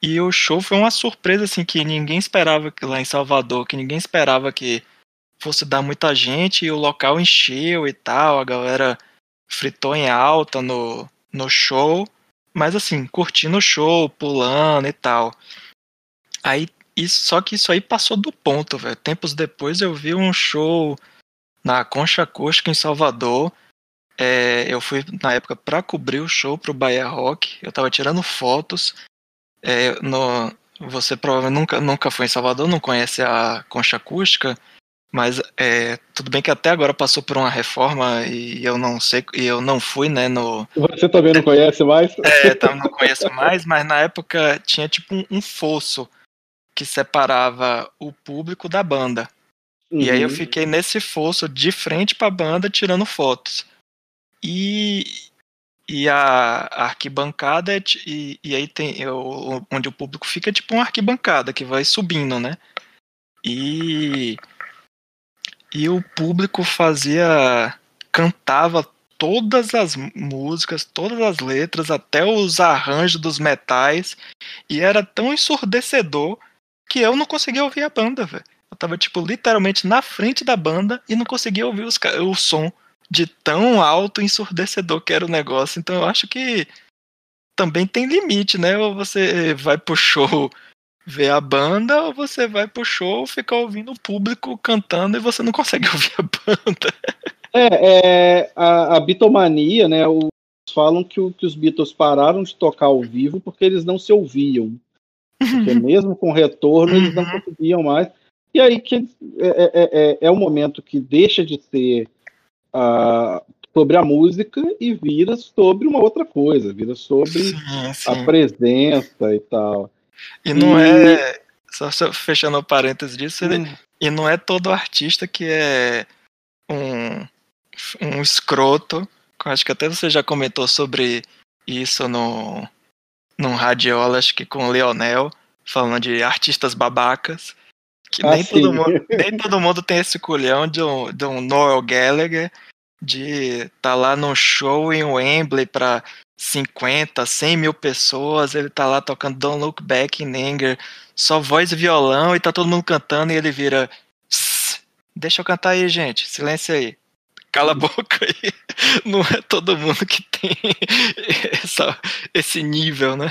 E o show foi uma surpresa assim que ninguém esperava lá em Salvador, que ninguém esperava que fosse dar muita gente e o local encheu e tal, a galera fritou em alta no, no show, mas assim, curtindo o show, pulando e tal. Aí isso, só que isso aí passou do ponto, velho. Tempos depois eu vi um show na Concha Acústica em Salvador. É, eu fui na época para cobrir o show pro Bahia Rock. Eu tava tirando fotos. É, no, você provavelmente nunca, nunca foi em Salvador, não conhece a Concha Acústica, mas é, tudo bem que até agora passou por uma reforma e eu não sei, e eu não fui, né, no... Você também não conhece mais? É, então não conheço mais, mas na época tinha tipo um, um fosso que separava o público da banda. Uhum. E aí eu uhum. fiquei nesse fosso de frente para a banda tirando fotos. E, e a, a arquibancada é, e, e aí tem eu, onde o público fica é tipo uma arquibancada que vai subindo, né? E e o público fazia cantava todas as músicas, todas as letras, até os arranjos dos metais, e era tão ensurdecedor que eu não conseguia ouvir a banda, velho. Eu tava, tipo, literalmente na frente da banda e não conseguia ouvir os, o som de tão alto e ensurdecedor que era o negócio. Então eu acho que também tem limite, né? Ou você vai pro show ver a banda, ou você vai pro show ficar ouvindo o público cantando e você não consegue ouvir a banda. É, é a, a bitomania, né? Os, falam que, o, que os Beatles pararam de tocar ao vivo porque eles não se ouviam. Porque mesmo com retorno, eles não uhum. conseguiam mais. E aí que é, é, é, é um momento que deixa de ser sobre a música e vira sobre uma outra coisa, vira sobre sim, sim. a presença e tal. E não e... é. Só, fechando o parênteses disso, hum. ele, e não é todo artista que é um, um escroto. Acho que até você já comentou sobre isso no, num radiola, acho que com o Leonel, falando de artistas babacas. Que ah, nem, todo mundo, nem todo mundo tem esse culhão de um, de um Noel Gallagher de tá lá no show em Wembley para 50, 100 mil pessoas, ele tá lá tocando Don't Look Back in Anger, só voz e violão, e tá todo mundo cantando, e ele vira. Deixa eu cantar aí, gente, silêncio aí cala a boca aí. Não é todo mundo que tem essa, esse nível, né?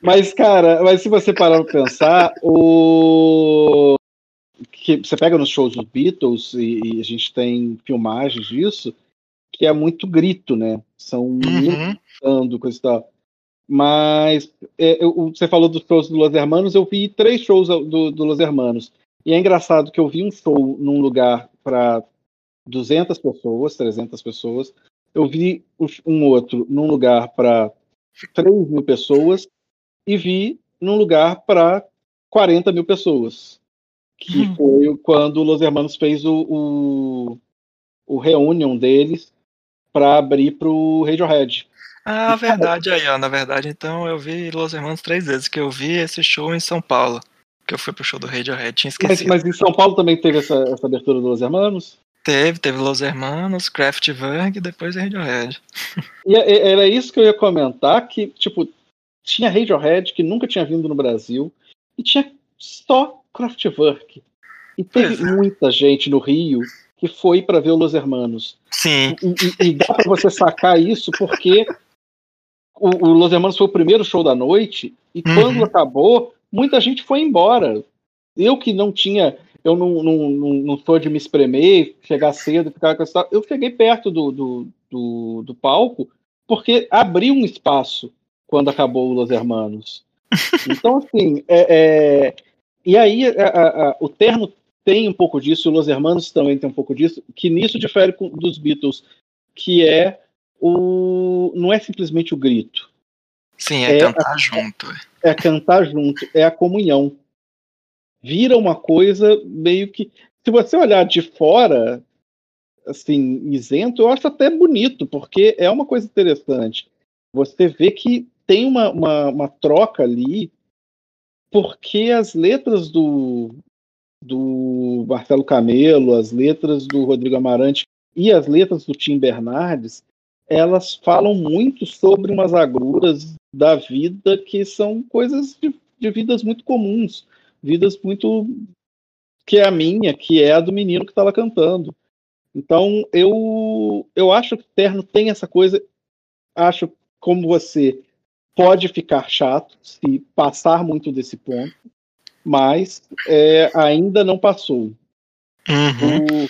Mas, cara, mas se você parar pra pensar, o. Que você pega nos shows dos Beatles e, e, a gente tem filmagens disso, que é muito grito, né? São uhum. gritando, coisa e tal. Mas é, eu, você falou dos shows do Los Hermanos, eu vi três shows do, do Los Hermanos. E é engraçado que eu vi um show num lugar para 200 pessoas, 300 pessoas, eu vi um outro num lugar para 3 mil pessoas e vi num lugar para 40 mil pessoas. Que hum. foi quando o Los Hermanos fez o, o, o reunion deles para abrir para o Radiohead. Ah, verdade aí, ó. Na verdade, então eu vi Los Hermanos três vezes, que eu vi esse show em São Paulo. Que eu fui pro show do Radiohead, tinha esquecido. Mas, mas em São Paulo também teve essa, essa abertura do Los Hermanos? Teve, teve Los Hermanos, Kraftwerk e depois Radiohead. E era isso que eu ia comentar, que, tipo, tinha Radiohead que nunca tinha vindo no Brasil e tinha só Kraftwerk. E teve é. muita gente no Rio que foi para ver o Los Hermanos. Sim. E, e, dá para você sacar isso porque o, o, Los Hermanos foi o primeiro show da noite e uhum. quando acabou, muita gente foi embora. Eu que não tinha, eu não, não, não, não sou de me espremer, chegar cedo, ficar com essa. Eu cheguei perto do, do, do, do palco porque abriu um espaço quando acabou o Los Hermanos. Então, assim, é, é... e aí a, a, a, o terno tem um pouco disso, Los Hermanos também tem um pouco disso, que nisso difere com, dos Beatles, que é o não é simplesmente o grito. Sim, é, é cantar junto. É cantar junto, é a comunhão. Vira uma coisa meio que se você olhar de fora, assim, isento, eu acho até bonito, porque é uma coisa interessante. Você vê que tem uma, uma, uma troca ali, porque as letras do, do Marcelo Camelo, as letras do Rodrigo Amarante e as letras do Tim Bernardes, elas falam muito sobre umas agruras da vida que são coisas de, de vidas muito comuns, vidas muito que é a minha, que é a do menino que está lá cantando. Então eu eu acho que Terno tem essa coisa, acho como você pode ficar chato se passar muito desse ponto, mas é, ainda não passou. Uhum. O,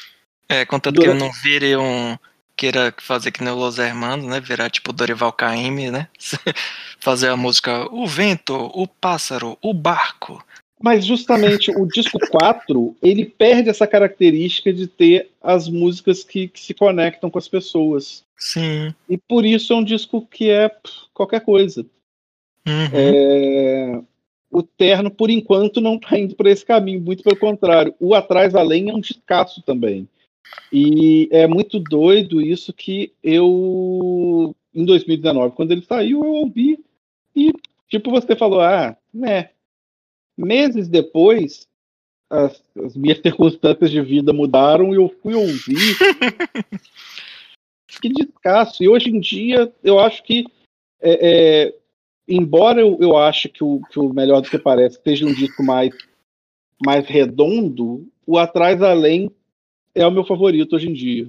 é, contanto durante... que eu não vire um. Queira fazer que nem o Los Hermanos, né? Virar tipo Dorival Caymmi, né? fazer a música O Vento, O Pássaro, O Barco. Mas justamente o disco 4, ele perde essa característica de ter as músicas que, que, se conectam com as pessoas. Sim. E por isso é um disco que é qualquer coisa. Uhum. É, o Terno, por enquanto, não está indo para esse caminho, muito pelo contrário. O Atrás Além é um descasso também. E é muito doido isso que eu, em 2019, quando ele saiu, eu ouvi e, tipo, você falou, ah, né. Meses depois, as, as minhas circunstâncias de vida mudaram e eu fui ouvir. que descasso. E hoje em dia, eu acho que é, é, embora eu, eu ache que o, que o Melhor do que Parece seja um disco mais, mais redondo, o Atrás Além é o meu favorito hoje em dia.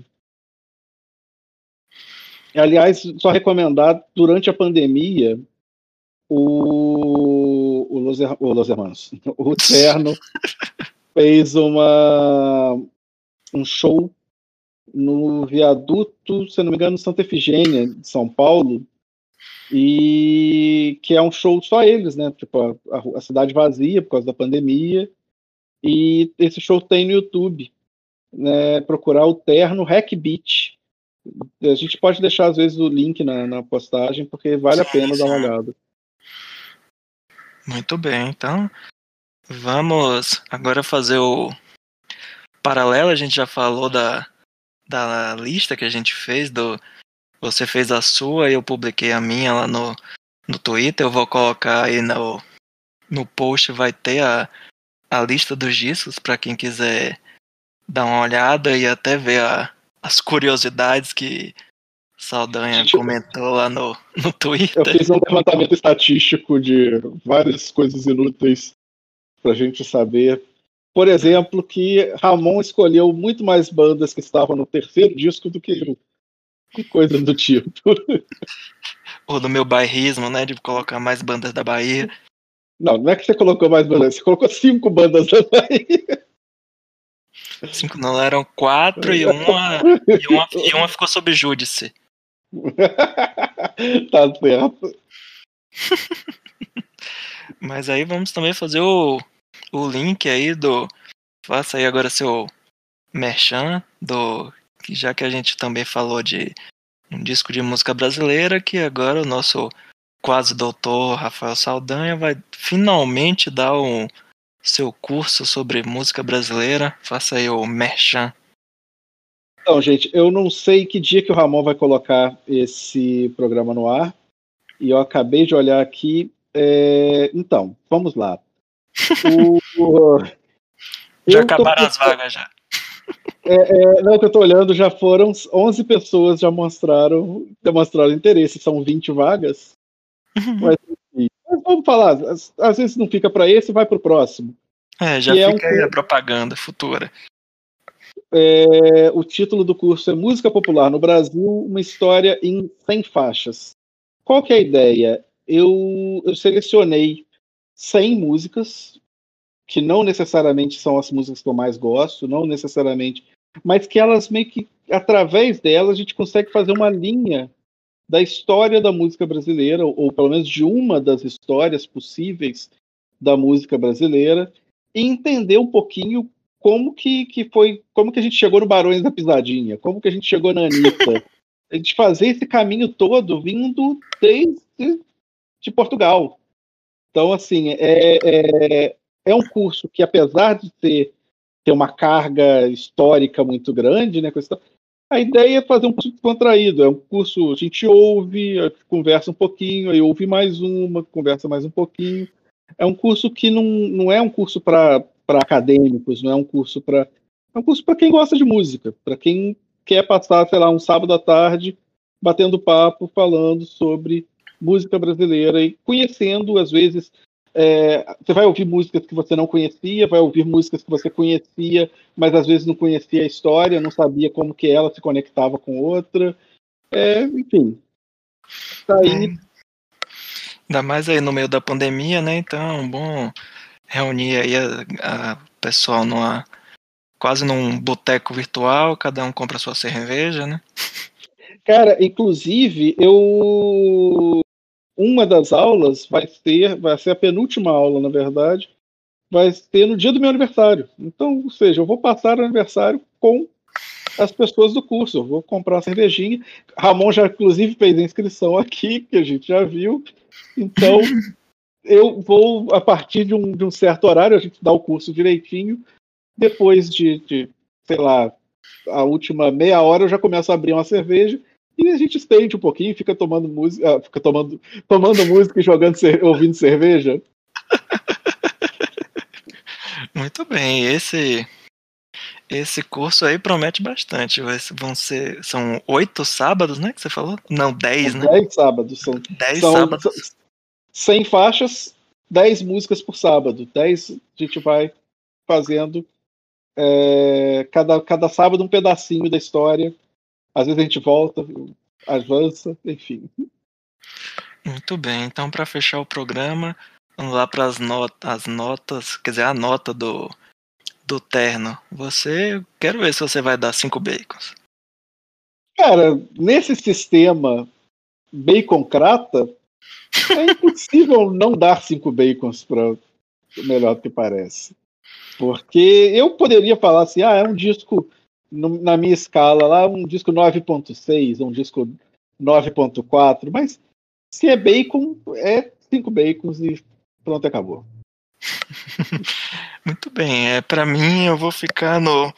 Aliás, só recomendar, durante a pandemia, o, o, Los, o Los Hermanos, o Terno, fez uma, um show no viaduto, se não me engano, Santa Efigênia, de São Paulo, e que é um show só eles, né? Tipo, a, a, cidade vazia por causa da pandemia. E esse show tem no YouTube. Né? Procurar o terno Hack Beat. A gente pode deixar, às vezes, o link na, na postagem, porque vale a pena dar uma olhada. Muito bem, então vamos agora fazer o paralelo. A gente já falou da, da lista que a gente fez do você fez a sua e eu publiquei a minha lá no, no Twitter. Eu vou colocar aí no, no post, vai ter a, a lista dos discos para quem quiser dar uma olhada e até ver a, as curiosidades que Saldanha Gente, comentou lá no, no Twitter. Eu fiz um levantamento estatístico de várias coisas inúteis pra gente saber. Por exemplo, que Ramon escolheu muito mais bandas que estavam no terceiro disco do que eu. Coisa do tipo. Ou do meu bairrismo, né? De colocar mais bandas da Bahia. Não, não é que você colocou mais bandas, você colocou cinco bandas da Bahia. Cinco não, eram quatro e uma, e uma, e uma ficou sob júdice. tá certo. Mas aí vamos também fazer o, o link aí do. Faça aí agora seu merchan do que já que a gente também falou de um disco de música brasileira que agora o nosso quase doutor Rafael Saldanha vai finalmente dar o seu curso sobre música brasileira. Faça aí o merchan. Então, gente, eu não sei que dia que o Ramon vai colocar esse programa no ar. E eu acabei de olhar aqui. É... Então, vamos lá. O... já acabaram tô... as vagas já. É, é, não, que eu tô olhando, já foram 11 pessoas já mostraram, demonstraram interesse, são 20 vagas. Uhum. Mas, enfim, vamos falar, às, às, vezes não fica para esse, vai para o próximo. É, já é fica é um... aí a propaganda futura. É, o título do curso é Música Popular no Brasil, uma história em 100 faixas. Qual que é a ideia? Eu, eu selecionei 100 músicas, que não necessariamente são as músicas que eu mais gosto, não necessariamente, mas que elas meio que, através delas, a gente consegue fazer uma linha da história da música brasileira, ou, ou pelo menos de uma das histórias possíveis da música brasileira, e entender um pouquinho como que, que foi, como que a gente chegou no Barões da Pisadinha, como que a gente chegou na Anitta. a gente fazer esse caminho todo vindo desde de Portugal. Então, assim, é, é, é um curso que, apesar de ter, ter uma carga histórica muito grande, né, a ideia é fazer um curso contraído. É um curso, a gente ouve, conversa um pouquinho, aí ouve mais uma, conversa mais um pouquinho. É um curso que não, não é um curso para acadêmicos, não é um curso para. É um curso para quem gosta de música, para quem quer passar, sei lá, um sábado à tarde batendo papo, falando sobre música brasileira e conhecendo, às vezes, é, você vai ouvir músicas que você não conhecia, vai ouvir músicas que você conhecia, mas às vezes não conhecia a história, não sabia como que ela se conectava com outra. É, enfim. Tá aí. É. Ainda mais aí no meio da pandemia, né? Então, bom reunir aí a, a pessoal numa quase num boteco virtual, cada um compra sua cerveja, né? Cara, inclusive, eu uma das aulas vai ser, vai ser a penúltima aula, na verdade, vai ser no dia do meu aniversário. Então, ou seja, eu vou passar o aniversário com as pessoas do curso. Eu vou comprar uma cervejinha. Ramon já, inclusive, fez a inscrição aqui, que a gente já viu. Então, eu vou, a partir de um, de um certo horário, a gente dá o curso direitinho. Depois de, de, sei lá, a última meia hora, eu já começo a abrir uma cerveja e a gente estende um pouquinho, fica tomando música, ah, fica tomando, tomando música e jogando, ouvindo cerveja. Muito bem, esse esse curso aí promete bastante. Vão ser são oito sábados, né? Que você falou? Não, dez, né? Dez sábados são. Dez são sábados. Cem faixas, dez músicas por sábado. Dez a gente vai fazendo é, cada, cada sábado um pedacinho da história às vezes a gente volta, avança, enfim. Muito bem, então para fechar o programa, vamos lá para as notas, as notas, quer dizer, a nota do, do terno. Você, quero ver se você vai dar cinco bacons. Cara, nesse sistema baconcrata, é impossível não dar cinco bacons para melhor do que parece. Porque eu poderia falar assim, ah, é um disco no, na minha escala lá, um disco 9.6, um disco 9.4, mas se é bacon, é cinco bacons e pronto, acabou. Muito bem, é para mim eu vou ficar no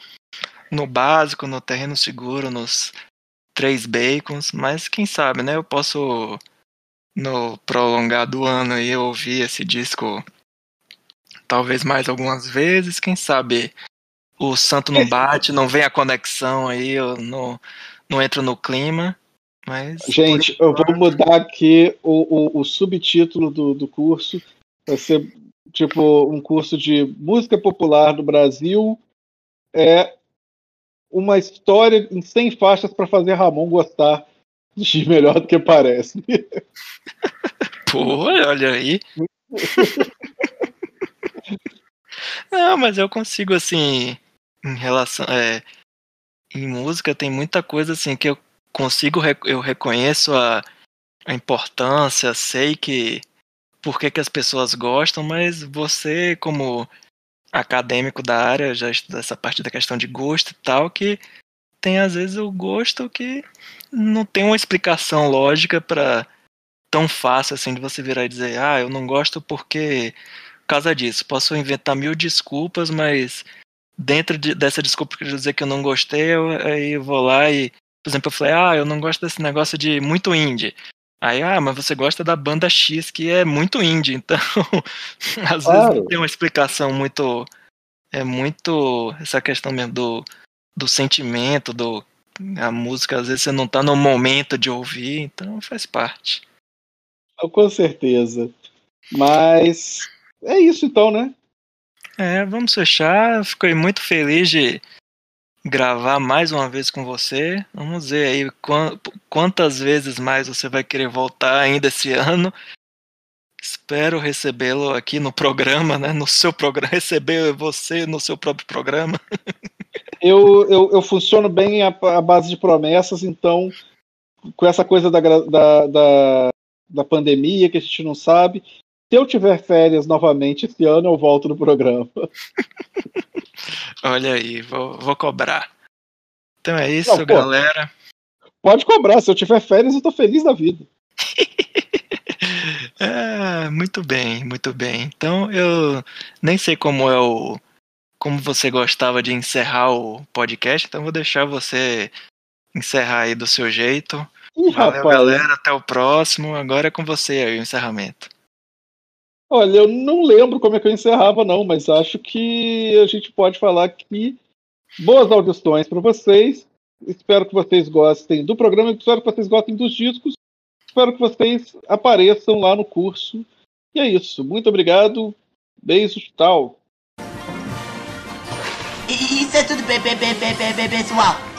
no básico, no terreno seguro, nos três bacons, mas quem sabe, né? Eu posso no prolongar do ano aí ouvir esse disco talvez mais algumas vezes, quem sabe o santo não bate, não vem a conexão aí, eu não, não entro no clima. Mas, Gente, eu vou mudar aqui o, o, o subtítulo do, do curso. Vai ser tipo um curso de música popular do Brasil. É uma história em 100 faixas para fazer Ramon gostar de melhor do que parece. Pô, olha aí. Não, mas eu consigo assim em relação é, em música tem muita coisa assim que eu consigo eu reconheço a, a importância sei que por que, que as pessoas gostam mas você como acadêmico da área já estuda essa parte da questão de gosto e tal que tem às vezes o gosto que não tem uma explicação lógica para tão fácil assim de você virar e dizer, ah, eu não gosto porque por causa disso. Posso inventar mil desculpas, mas dentro de, dessa desculpa que eu dizer que eu não gostei, eu, aí vou lá e, por exemplo, eu falei, ah, eu não gosto desse negócio de muito indie. Aí, ah, mas você gosta da banda X que é muito indie, então às claro. vezes tem uma explicação muito. É muito essa questão mesmo do, do sentimento, do. A música, às vezes você não tá no momento de ouvir, então faz parte. Com certeza. Mas é isso então, né? É, vamos fechar. Fiquei muito feliz de gravar mais uma vez com você. Vamos ver aí quantas vezes mais você vai querer voltar ainda esse ano. Espero recebê-lo aqui no programa, né? No seu programa, receber você no seu próprio programa. Eu, eu, eu funciono bem à, à base de promessas, então, com essa coisa da, da, da, da pandemia que a gente não sabe, se eu tiver férias novamente esse ano, eu volto no programa. Olha aí, vou, vou cobrar. Então é isso, Não, galera. Pode cobrar, se eu tiver férias, eu tô feliz da vida. é, muito bem, muito bem. Então eu nem sei como é o. Como você gostava de encerrar o podcast, então vou deixar você encerrar aí do seu jeito. Ih, Valeu, rapaz. galera. Até o próximo. Agora é com você aí o encerramento. Olha, eu não lembro como é que eu encerrava, não, mas acho que a gente pode falar que boas audições para vocês. Espero que vocês gostem do programa, espero que vocês gostem dos discos. Espero que vocês apareçam lá no curso. E é isso. Muito obrigado. Beijos, tchau. Isso é tudo, pessoal.